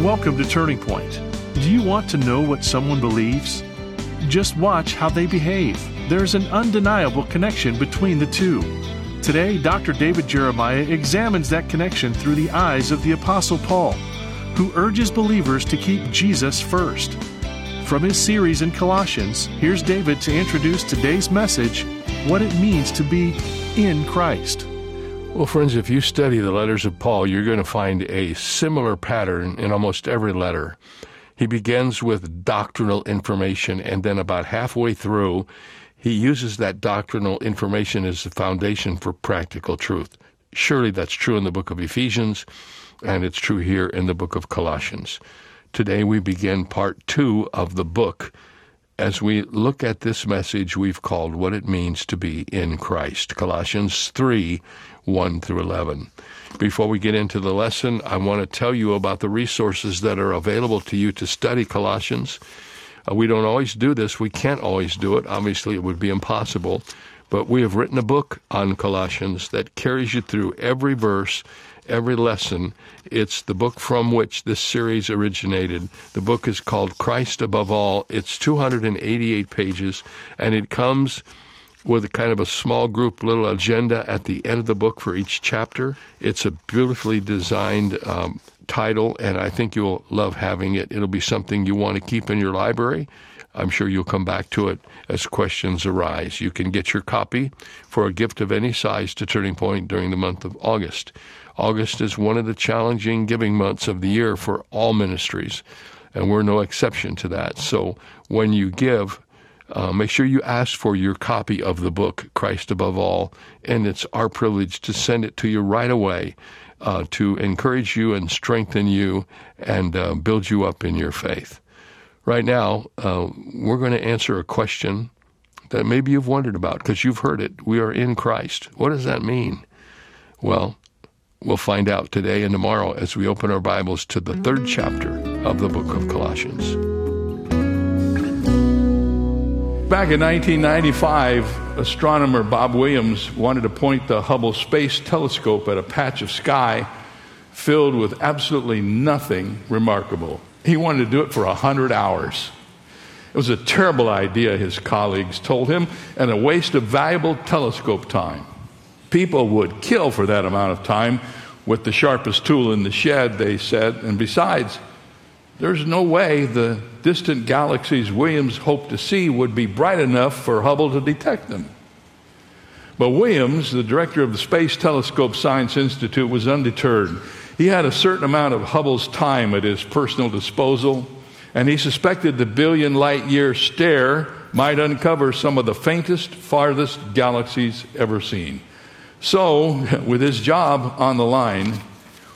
Welcome to Turning Point. Do you want to know what someone believes? Just watch how they behave. There's an undeniable connection between the two. Today, Dr. David Jeremiah examines that connection through the eyes of the Apostle Paul, who urges believers to keep Jesus first. From his series in Colossians, here's David to introduce today's message what it means to be in Christ. Well, friends, if you study the letters of Paul, you're going to find a similar pattern in almost every letter. He begins with doctrinal information, and then about halfway through, he uses that doctrinal information as the foundation for practical truth. Surely that's true in the book of Ephesians, and it's true here in the book of Colossians. Today we begin part two of the book as we look at this message we've called What It Means to Be in Christ. Colossians 3 1 through 11. Before we get into the lesson, I want to tell you about the resources that are available to you to study Colossians. Uh, we don't always do this, we can't always do it. Obviously, it would be impossible. But we have written a book on Colossians that carries you through every verse every lesson. It's the book from which this series originated. The book is called Christ Above All. It's 288 pages, and it comes with a kind of a small group little agenda at the end of the book for each chapter. It's a beautifully designed um, title, and I think you'll love having it. It'll be something you want to keep in your library. I'm sure you'll come back to it as questions arise. You can get your copy for a gift of any size to Turning Point during the month of August. August is one of the challenging giving months of the year for all ministries, and we're no exception to that. So when you give, uh, make sure you ask for your copy of the book, Christ Above All, and it's our privilege to send it to you right away uh, to encourage you and strengthen you and uh, build you up in your faith. Right now, uh, we're going to answer a question that maybe you've wondered about because you've heard it. We are in Christ. What does that mean? Well, We'll find out today and tomorrow as we open our Bibles to the third chapter of the book of Colossians. Back in 1995, astronomer Bob Williams wanted to point the Hubble Space Telescope at a patch of sky filled with absolutely nothing remarkable. He wanted to do it for 100 hours. It was a terrible idea, his colleagues told him, and a waste of valuable telescope time. People would kill for that amount of time with the sharpest tool in the shed, they said. And besides, there's no way the distant galaxies Williams hoped to see would be bright enough for Hubble to detect them. But Williams, the director of the Space Telescope Science Institute, was undeterred. He had a certain amount of Hubble's time at his personal disposal, and he suspected the billion light year stare might uncover some of the faintest, farthest galaxies ever seen. So, with his job on the line,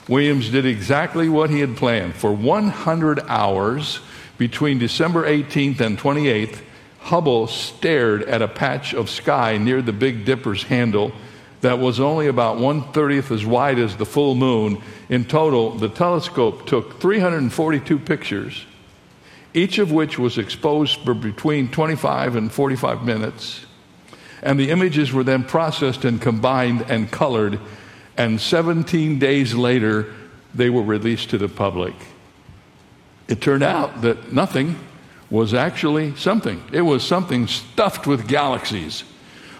Williams did exactly what he had planned. For 100 hours between December 18th and 28th, Hubble stared at a patch of sky near the Big Dipper's handle that was only about one thirtieth as wide as the full moon. In total, the telescope took 342 pictures, each of which was exposed for between 25 and 45 minutes. And the images were then processed and combined and colored. And 17 days later, they were released to the public. It turned out that nothing was actually something. It was something stuffed with galaxies.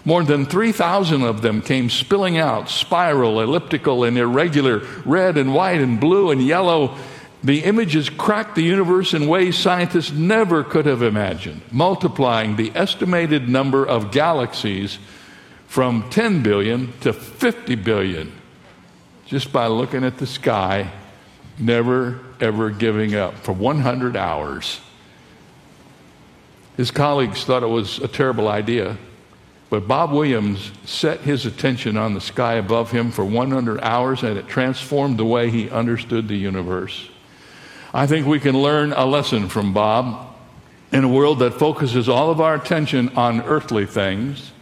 More than 3,000 of them came spilling out, spiral, elliptical, and irregular, red and white and blue and yellow the images cracked the universe in ways scientists never could have imagined, multiplying the estimated number of galaxies from 10 billion to 50 billion just by looking at the sky, never ever giving up for 100 hours. His colleagues thought it was a terrible idea. But Bob Williams set his attention on the sky above him for 100 hours, and it transformed the way he understood the universe. I think we can learn a lesson from Bob in a world that focuses all of our attention on earthly things.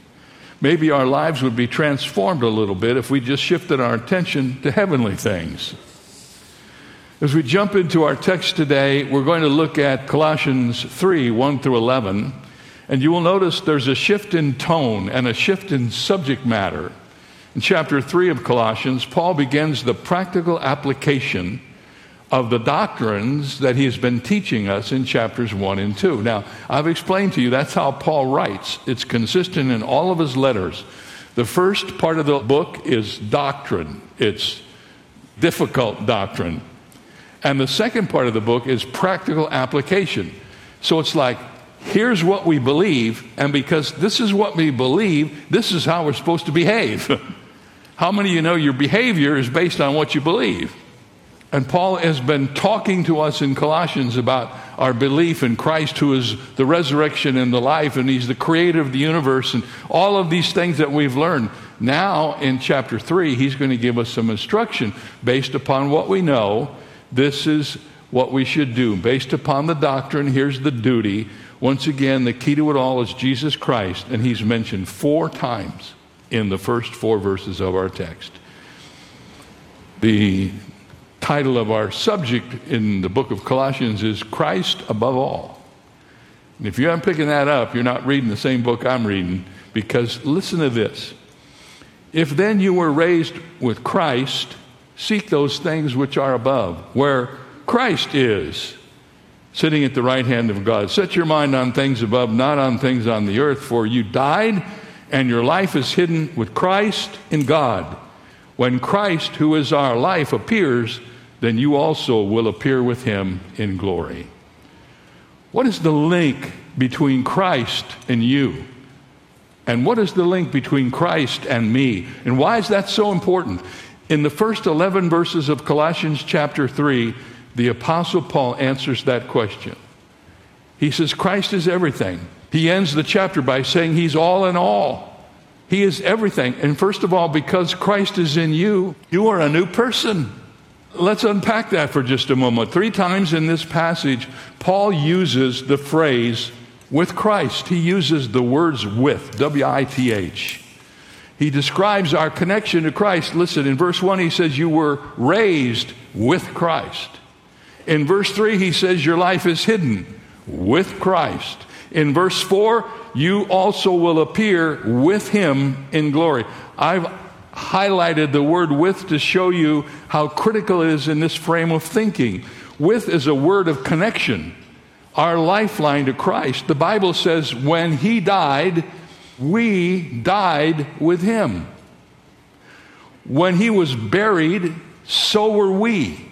Maybe our lives would be transformed a little bit if we just shifted our attention to heavenly things. As we jump into our text today, we're going to look at Colossians 3 1 through 11. And you will notice there's a shift in tone and a shift in subject matter. In chapter 3 of Colossians, Paul begins the practical application of the doctrines that he's been teaching us in chapters 1 and 2. Now, I've explained to you that's how Paul writes, it's consistent in all of his letters. The first part of the book is doctrine, it's difficult doctrine. And the second part of the book is practical application. So it's like, here's what we believe, and because this is what we believe, this is how we're supposed to behave. how many of you know your behavior is based on what you believe? And Paul has been talking to us in Colossians about our belief in Christ, who is the resurrection and the life, and He's the creator of the universe, and all of these things that we've learned. Now, in chapter 3, He's going to give us some instruction based upon what we know this is what we should do. Based upon the doctrine, here's the duty. Once again, the key to it all is Jesus Christ, and he's mentioned four times in the first four verses of our text. The title of our subject in the book of Colossians is Christ above all. And if you aren't picking that up, you're not reading the same book I'm reading, because listen to this. If then you were raised with Christ, Seek those things which are above, where Christ is, sitting at the right hand of God. Set your mind on things above, not on things on the earth, for you died, and your life is hidden with Christ in God. When Christ, who is our life, appears, then you also will appear with him in glory. What is the link between Christ and you? And what is the link between Christ and me? And why is that so important? In the first 11 verses of Colossians chapter 3, the Apostle Paul answers that question. He says, Christ is everything. He ends the chapter by saying he's all in all. He is everything. And first of all, because Christ is in you, you are a new person. Let's unpack that for just a moment. Three times in this passage, Paul uses the phrase with Christ. He uses the words with, W I T H he describes our connection to Christ. Listen, in verse 1, he says, You were raised with Christ. In verse 3, he says, Your life is hidden with Christ. In verse 4, you also will appear with him in glory. I've highlighted the word with to show you how critical it is in this frame of thinking. With is a word of connection, our lifeline to Christ. The Bible says, when he died, we died with him. When he was buried, so were we.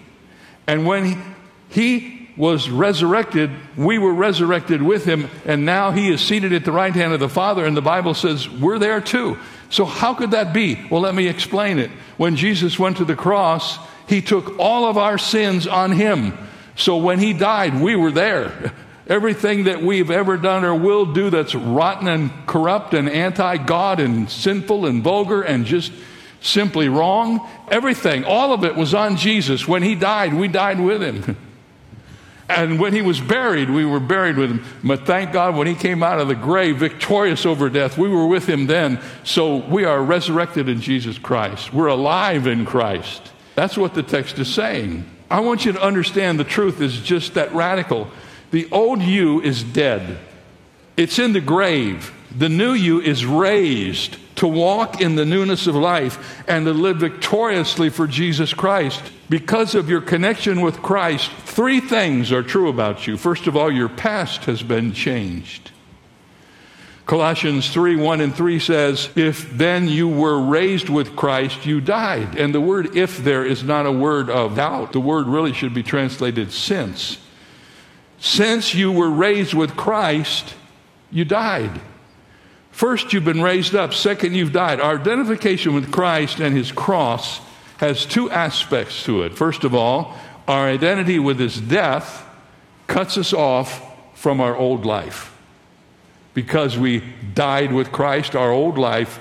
And when he was resurrected, we were resurrected with him, and now he is seated at the right hand of the Father, and the Bible says we're there too. So, how could that be? Well, let me explain it. When Jesus went to the cross, he took all of our sins on him. So, when he died, we were there. Everything that we've ever done or will do that's rotten and corrupt and anti God and sinful and vulgar and just simply wrong, everything, all of it was on Jesus. When he died, we died with him. And when he was buried, we were buried with him. But thank God, when he came out of the grave victorious over death, we were with him then. So we are resurrected in Jesus Christ. We're alive in Christ. That's what the text is saying. I want you to understand the truth is just that radical. The old you is dead, it's in the grave. The new you is raised to walk in the newness of life and to live victoriously for Jesus Christ. Because of your connection with Christ, three things are true about you. First of all, your past has been changed. Colossians 3 1 and 3 says, If then you were raised with Christ, you died. And the word if there is not a word of doubt. The word really should be translated since. Since you were raised with Christ, you died. First, you've been raised up. Second, you've died. Our identification with Christ and his cross has two aspects to it. First of all, our identity with his death cuts us off from our old life. because we died with Christ, our old life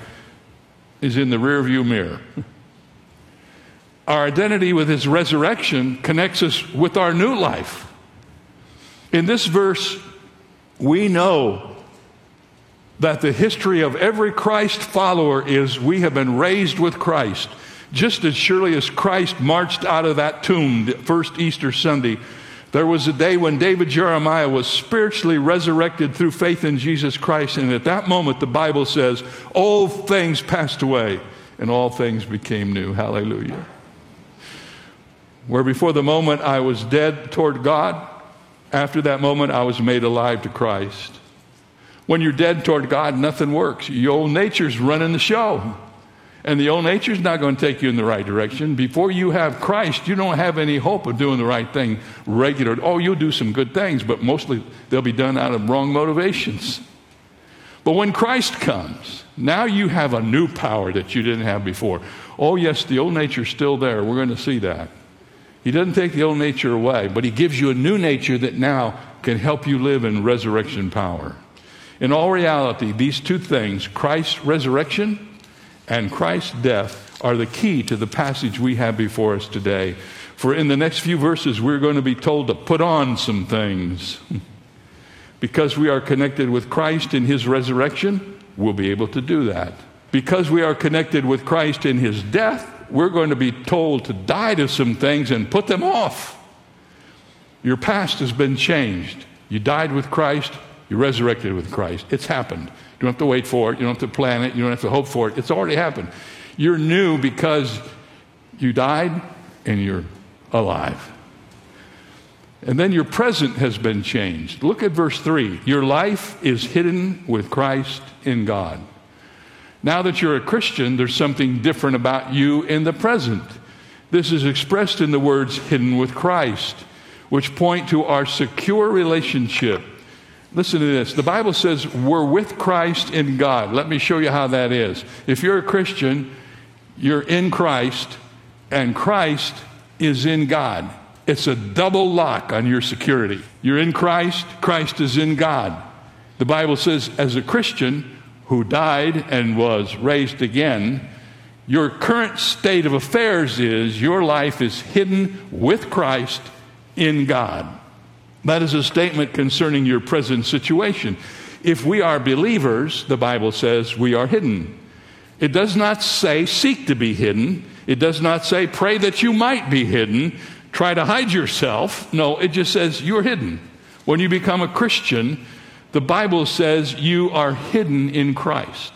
is in the rearview mirror. Our identity with his resurrection connects us with our new life. In this verse, we know that the history of every Christ follower is we have been raised with Christ. Just as surely as Christ marched out of that tomb the first Easter Sunday, there was a day when David Jeremiah was spiritually resurrected through faith in Jesus Christ, and at that moment, the Bible says, All things passed away and all things became new. Hallelujah. Where before the moment I was dead toward God, after that moment I was made alive to Christ. When you're dead toward God, nothing works. Your old nature's running the show. And the old nature's not going to take you in the right direction. Before you have Christ, you don't have any hope of doing the right thing regular. Oh, you'll do some good things, but mostly they'll be done out of wrong motivations. But when Christ comes, now you have a new power that you didn't have before. Oh, yes, the old nature's still there. We're going to see that. He doesn't take the old nature away, but He gives you a new nature that now can help you live in resurrection power. In all reality, these two things, Christ's resurrection and Christ's death, are the key to the passage we have before us today. For in the next few verses, we're going to be told to put on some things. Because we are connected with Christ in his resurrection, we'll be able to do that. Because we are connected with Christ in his death, we're going to be told to die to some things and put them off. Your past has been changed. You died with Christ, you resurrected with Christ. It's happened. You don't have to wait for it. You don't have to plan it. You don't have to hope for it. It's already happened. You're new because you died and you're alive. And then your present has been changed. Look at verse 3. Your life is hidden with Christ in God. Now that you're a Christian, there's something different about you in the present. This is expressed in the words hidden with Christ, which point to our secure relationship Listen to this. The Bible says we're with Christ in God. Let me show you how that is. If you're a Christian, you're in Christ, and Christ is in God. It's a double lock on your security. You're in Christ, Christ is in God. The Bible says, as a Christian who died and was raised again, your current state of affairs is your life is hidden with Christ in God. That is a statement concerning your present situation. If we are believers, the Bible says we are hidden. It does not say seek to be hidden. It does not say pray that you might be hidden, try to hide yourself. No, it just says you're hidden. When you become a Christian, the Bible says you are hidden in Christ.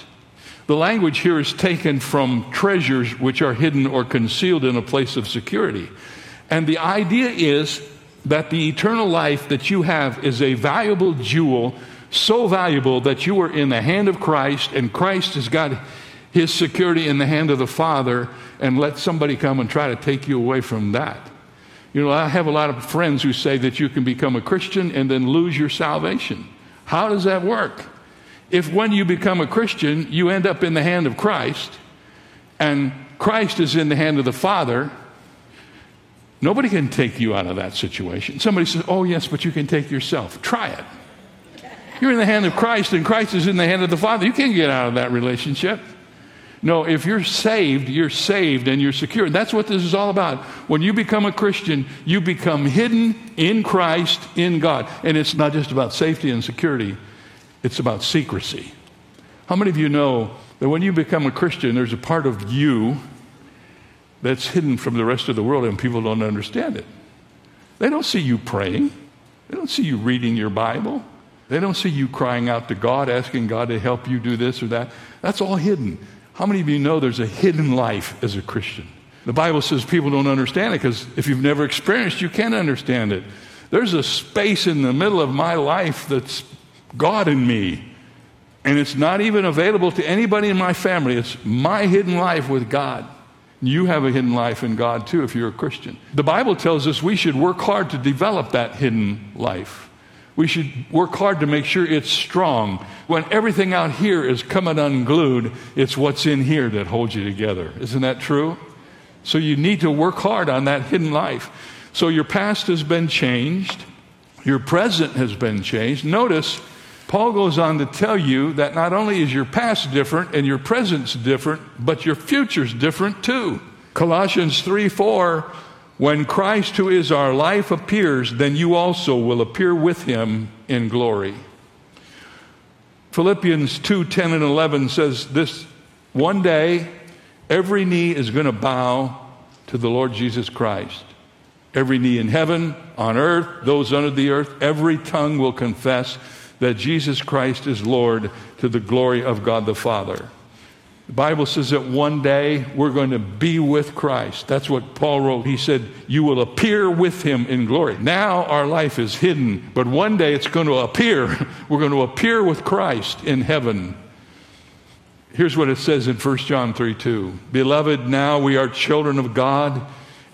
The language here is taken from treasures which are hidden or concealed in a place of security. And the idea is that the eternal life that you have is a valuable jewel, so valuable that you are in the hand of Christ, and Christ has got his security in the hand of the Father, and let somebody come and try to take you away from that. You know, I have a lot of friends who say that you can become a Christian and then lose your salvation. How does that work? If when you become a Christian, you end up in the hand of Christ, and Christ is in the hand of the Father, Nobody can take you out of that situation. Somebody says, Oh, yes, but you can take yourself. Try it. You're in the hand of Christ, and Christ is in the hand of the Father. You can't get out of that relationship. No, if you're saved, you're saved and you're secure. That's what this is all about. When you become a Christian, you become hidden in Christ, in God. And it's not just about safety and security, it's about secrecy. How many of you know that when you become a Christian, there's a part of you that's hidden from the rest of the world and people don't understand it. They don't see you praying. They don't see you reading your Bible. They don't see you crying out to God, asking God to help you do this or that. That's all hidden. How many of you know there's a hidden life as a Christian? The Bible says people don't understand it because if you've never experienced, you can't understand it. There's a space in the middle of my life that's God in me. And it's not even available to anybody in my family. It's my hidden life with God. You have a hidden life in God too if you're a Christian. The Bible tells us we should work hard to develop that hidden life. We should work hard to make sure it's strong. When everything out here is coming unglued, it's what's in here that holds you together. Isn't that true? So you need to work hard on that hidden life. So your past has been changed, your present has been changed. Notice Paul goes on to tell you that not only is your past different and your present's different, but your future's different too. Colossians 3 4, when Christ, who is our life, appears, then you also will appear with him in glory. Philippians 2 10 and 11 says this one day, every knee is going to bow to the Lord Jesus Christ. Every knee in heaven, on earth, those under the earth, every tongue will confess that Jesus Christ is Lord to the glory of God the Father. The Bible says that one day we're going to be with Christ. That's what Paul wrote. He said, You will appear with him in glory. Now our life is hidden, but one day it's going to appear. We're going to appear with Christ in heaven. Here's what it says in 1 John 3 2. Beloved, now we are children of God,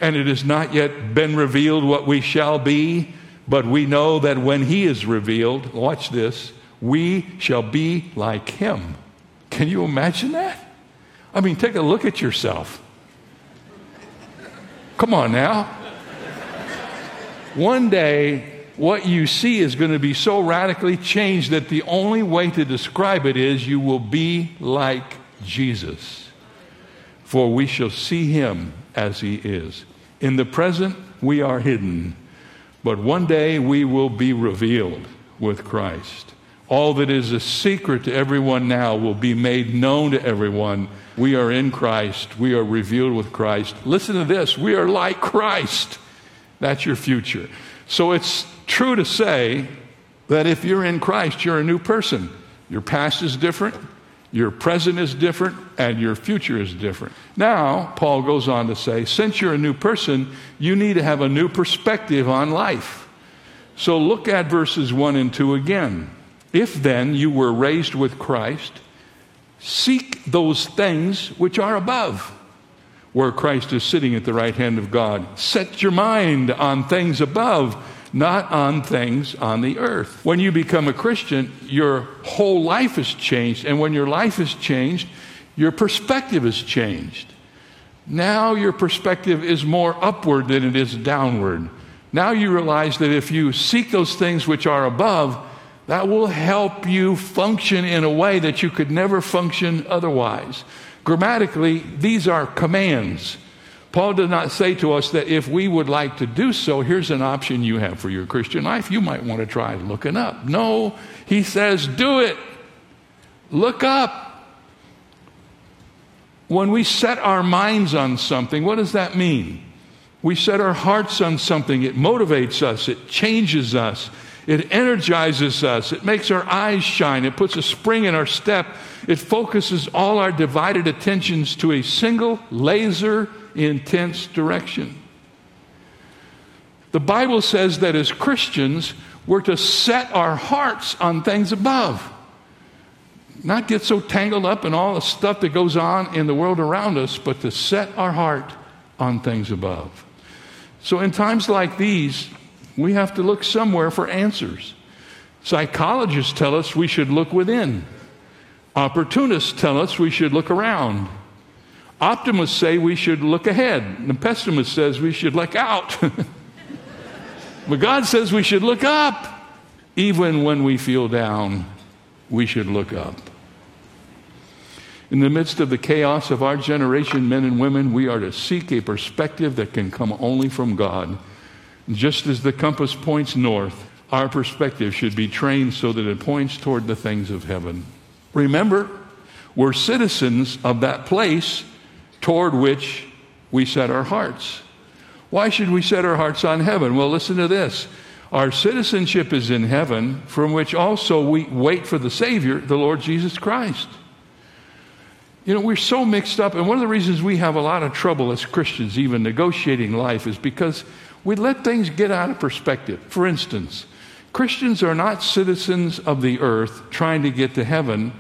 and it has not yet been revealed what we shall be. But we know that when he is revealed, watch this, we shall be like him. Can you imagine that? I mean, take a look at yourself. Come on now. One day, what you see is going to be so radically changed that the only way to describe it is you will be like Jesus. For we shall see him as he is. In the present, we are hidden but one day we will be revealed with Christ. All that is a secret to everyone now will be made known to everyone. We are in Christ. We are revealed with Christ. Listen to this we are like Christ. That's your future. So it's true to say that if you're in Christ, you're a new person. Your past is different, your present is different, and your future is different. Now, Paul goes on to say, since you're a new person, you need to have a new perspective on life. So look at verses 1 and 2 again. If then you were raised with Christ, seek those things which are above, where Christ is sitting at the right hand of God. Set your mind on things above not on things on the earth. When you become a Christian, your whole life is changed. And when your life is changed, your perspective is changed. Now your perspective is more upward than it is downward. Now you realize that if you seek those things which are above, that will help you function in a way that you could never function otherwise. Grammatically, these are commands. Paul did not say to us that if we would like to do so, here's an option you have for your Christian life. You might want to try looking up. No, he says, do it. Look up. When we set our minds on something, what does that mean? We set our hearts on something. It motivates us, it changes us, it energizes us, it makes our eyes shine, it puts a spring in our step, it focuses all our divided attentions to a single laser intense direction. The Bible says that as Christians, we're to set our hearts on things above, not get so tangled up in all the stuff that goes on in the world around us, but to set our heart on things above. So, in times like these, we have to look somewhere for answers. Psychologists tell us we should look within. Opportunists tell us we should look around. Optimists say we should look ahead, the pessimist says we should look out. but God says we should look up. Even when we feel down, we should look up. In the midst of the chaos of our generation, men and women, we are to seek a perspective that can come only from God. Just as the compass points north, our perspective should be trained so that it points toward the things of heaven. Remember, we're citizens of that place toward which we set our hearts. Why should we set our hearts on heaven? Well, listen to this. Our citizenship is in heaven, from which also we wait for the Savior, the Lord Jesus Christ. You know, we're so mixed up, and one of the reasons we have a lot of trouble as Christians, even negotiating life, is because we let things get out of perspective. For instance, Christians are not citizens of the earth trying to get to heaven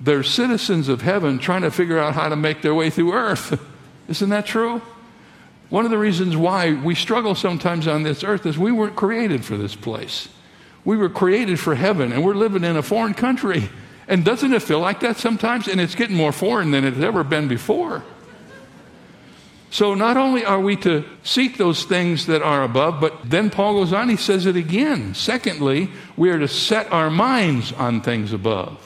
they're citizens of heaven trying to figure out how to make their way through earth. Isn't that true? One of the reasons why we struggle sometimes on this earth is we weren't created for this place. We were created for heaven, and we're living in a foreign country. And doesn't it feel like that sometimes? And it's getting more foreign than it's ever been before. So not only are we to seek those things that are above, but then Paul goes on, he says it again. Secondly, we are to set our minds on things above.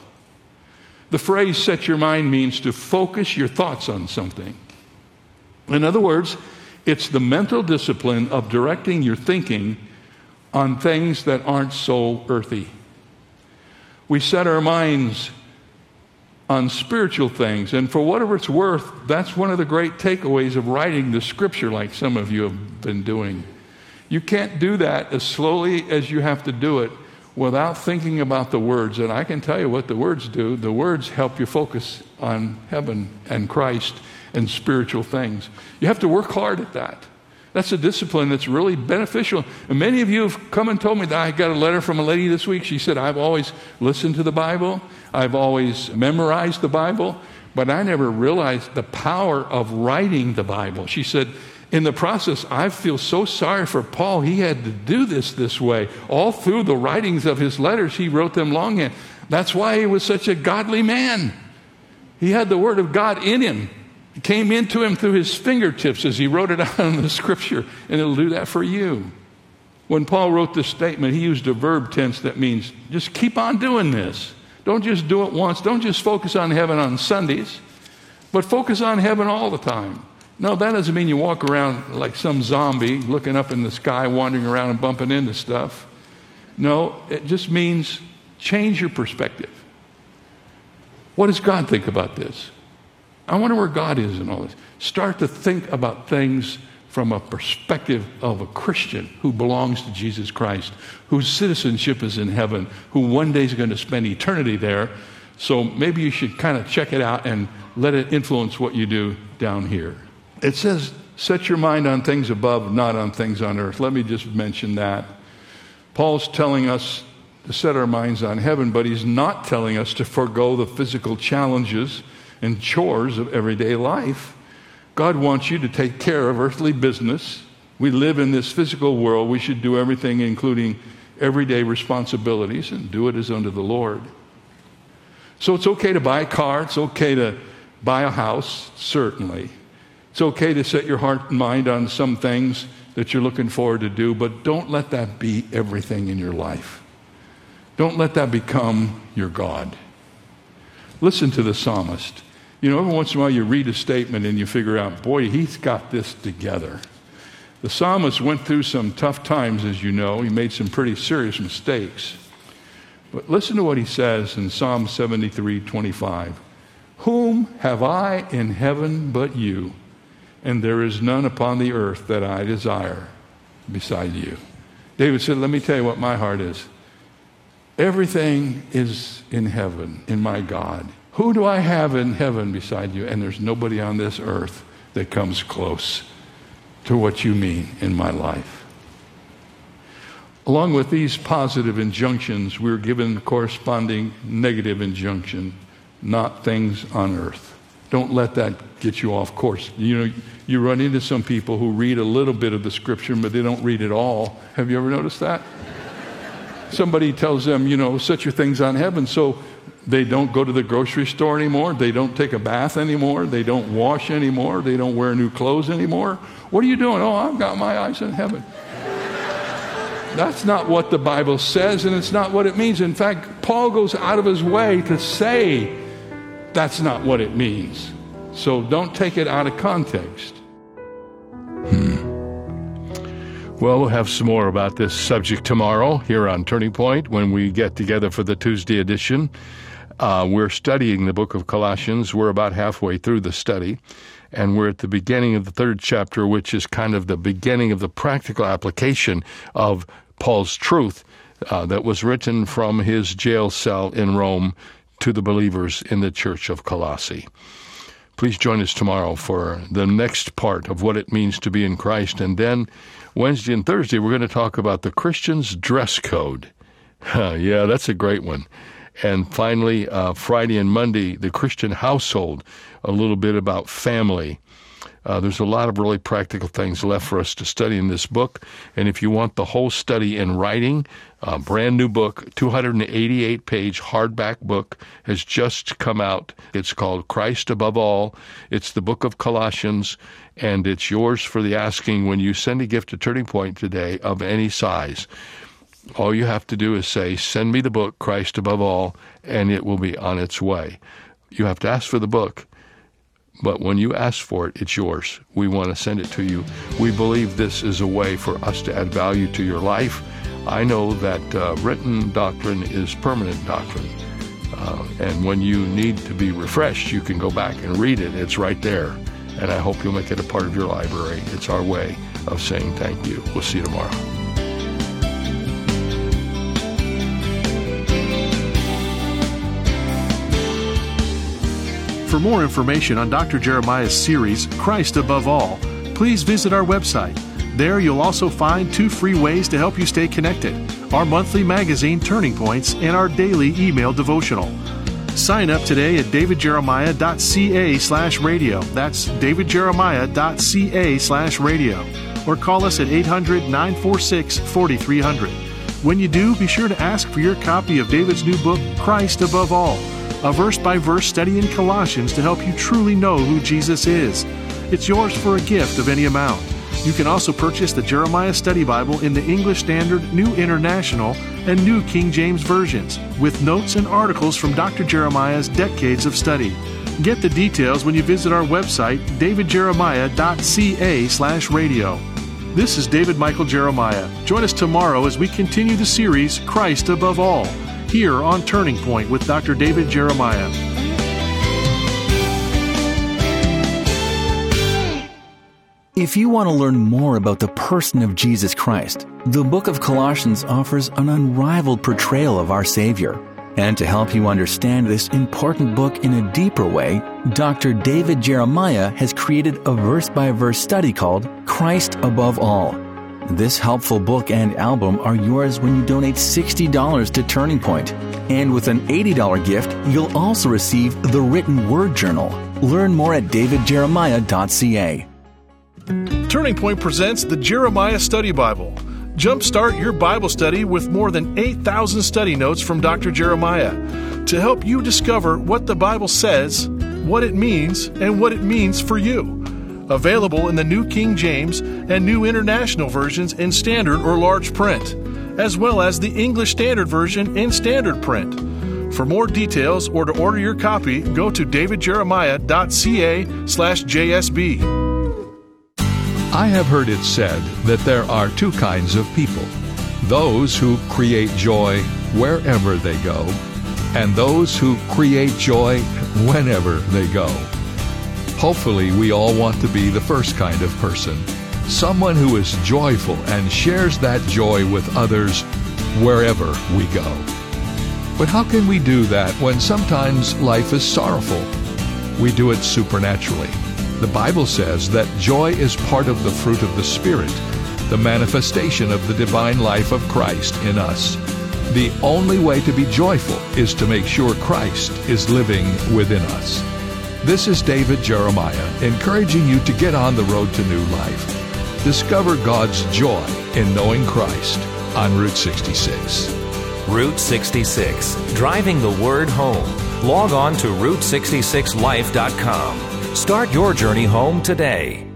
The phrase set your mind means to focus your thoughts on something. In other words, it's the mental discipline of directing your thinking on things that aren't so earthy. We set our minds on spiritual things. And for whatever it's worth, that's one of the great takeaways of writing the scripture like some of you have been doing. You can't do that as slowly as you have to do it without thinking about the words. And I can tell you what the words do. The words help you focus on heaven and Christ and spiritual things. You have to work hard at that. That's a discipline that's really beneficial. And many of you have come and told me that I got a letter from a lady this week. She said, I've always listened to the Bible, I've always memorized the Bible, but I never realized the power of writing the Bible. She said, in the process, I feel so sorry for Paul. He had to do this this way. All through the writings of his letters, he wrote them longhand. That's why he was such a godly man. He had the Word of God in him. It came into him through his fingertips as he wrote it out in the scripture, and it'll do that for you. When Paul wrote this statement, he used a verb tense that means just keep on doing this. Don't just do it once. Don't just focus on heaven on Sundays, but focus on heaven all the time. No, that doesn't mean you walk around like some zombie looking up in the sky, wandering around and bumping into stuff. No, it just means change your perspective. What does God think about this? I wonder where God is in all this. Start to think about things from a perspective of a Christian who belongs to Jesus Christ, whose citizenship is in heaven, who one day is going to spend eternity there. So maybe you should kind of check it out and let it influence what you do down here. It says, set your mind on things above, not on things on earth. Let me just mention that. Paul's telling us to set our minds on heaven, but he's not telling us to forego the physical challenges and chores of everyday life. God wants you to take care of earthly business. We live in this physical world. We should do everything, including everyday responsibilities, and do it as unto the Lord. So it's okay to buy a car. It's okay to buy a house, certainly. It's okay to set your heart and mind on some things that you're looking forward to do, but don't let that be everything in your life. Don't let that become your God. Listen to the psalmist. You know, every once in a while you read a statement and you figure out, boy, he's got this together. The psalmist went through some tough times, as you know. He made some pretty serious mistakes. But listen to what he says in Psalm 73 25. Whom have I in heaven but you? And there is none upon the earth that I desire beside you. David said, Let me tell you what my heart is. Everything is in heaven, in my God. Who do I have in heaven beside you? And there's nobody on this earth that comes close to what you mean in my life. Along with these positive injunctions, we're given corresponding negative injunction not things on earth. Don't let that get you off course. You know, you run into some people who read a little bit of the scripture, but they don't read it all. Have you ever noticed that? Somebody tells them, you know, set your things on heaven. So they don't go to the grocery store anymore. They don't take a bath anymore. They don't wash anymore. They don't wear new clothes anymore. What are you doing? Oh, I've got my eyes in heaven. That's not what the Bible says, and it's not what it means. In fact, Paul goes out of his way to say that's not what it means. So don't take it out of context. Hmm. Well, we'll have some more about this subject tomorrow here on Turning Point when we get together for the Tuesday edition. Uh, we're studying the book of Colossians. We're about halfway through the study, and we're at the beginning of the third chapter, which is kind of the beginning of the practical application of Paul's truth uh, that was written from his jail cell in Rome to the believers in the church of Colossae. Please join us tomorrow for the next part of what it means to be in Christ. And then Wednesday and Thursday, we're going to talk about the Christian's dress code. yeah, that's a great one. And finally, uh, Friday and Monday, the Christian household, a little bit about family. Uh, there's a lot of really practical things left for us to study in this book. And if you want the whole study in writing, a brand new book, 288 page hardback book, has just come out. It's called Christ Above All. It's the book of Colossians, and it's yours for the asking when you send a gift to Turning Point today of any size. All you have to do is say, Send me the book, Christ Above All, and it will be on its way. You have to ask for the book but when you ask for it, it's yours. We want to send it to you. We believe this is a way for us to add value to your life. I know that uh, written doctrine is permanent doctrine. Uh, and when you need to be refreshed, you can go back and read it. It's right there. And I hope you'll make it a part of your library. It's our way of saying thank you. We'll see you tomorrow. For more information on Dr. Jeremiah's series, Christ Above All, please visit our website. There you'll also find two free ways to help you stay connected our monthly magazine, Turning Points, and our daily email devotional. Sign up today at davidjeremiah.ca slash radio. That's davidjeremiah.ca slash radio. Or call us at 800 946 4300. When you do, be sure to ask for your copy of David's new book, Christ Above All a verse by verse study in Colossians to help you truly know who Jesus is. It's yours for a gift of any amount. You can also purchase the Jeremiah Study Bible in the English Standard, New International, and New King James versions, with notes and articles from Dr. Jeremiah's decades of study. Get the details when you visit our website, davidjeremiah.ca slash radio. This is David Michael Jeremiah. Join us tomorrow as we continue the series Christ Above All here on Turning Point with Dr. David Jeremiah. If you want to learn more about the person of Jesus Christ, the book of Colossians offers an unrivaled portrayal of our Savior. And to help you understand this important book in a deeper way, Dr. David Jeremiah has created a verse by verse study called Christ Above All this helpful book and album are yours when you donate $60 to Turning Point. And with an $80 gift, you'll also receive the written word journal. Learn more at davidjeremiah.ca. Turning Point presents the Jeremiah Study Bible. Jumpstart your Bible study with more than 8,000 study notes from Dr. Jeremiah to help you discover what the Bible says, what it means, and what it means for you available in the New King James and New International versions in standard or large print, as well as the English Standard Version in standard print. For more details or to order your copy, go to davidjeremiah.ca/jsb. I have heard it said that there are two kinds of people those who create joy wherever they go, and those who create joy whenever they go. Hopefully, we all want to be the first kind of person someone who is joyful and shares that joy with others wherever we go. But how can we do that when sometimes life is sorrowful? We do it supernaturally. The Bible says that joy is part of the fruit of the Spirit, the manifestation of the divine life of Christ in us. The only way to be joyful is to make sure Christ is living within us. This is David Jeremiah encouraging you to get on the road to new life. Discover God's joy in knowing Christ on Route 66. Route 66, driving the word home. Log on to Route66Life.com. Start your journey home today.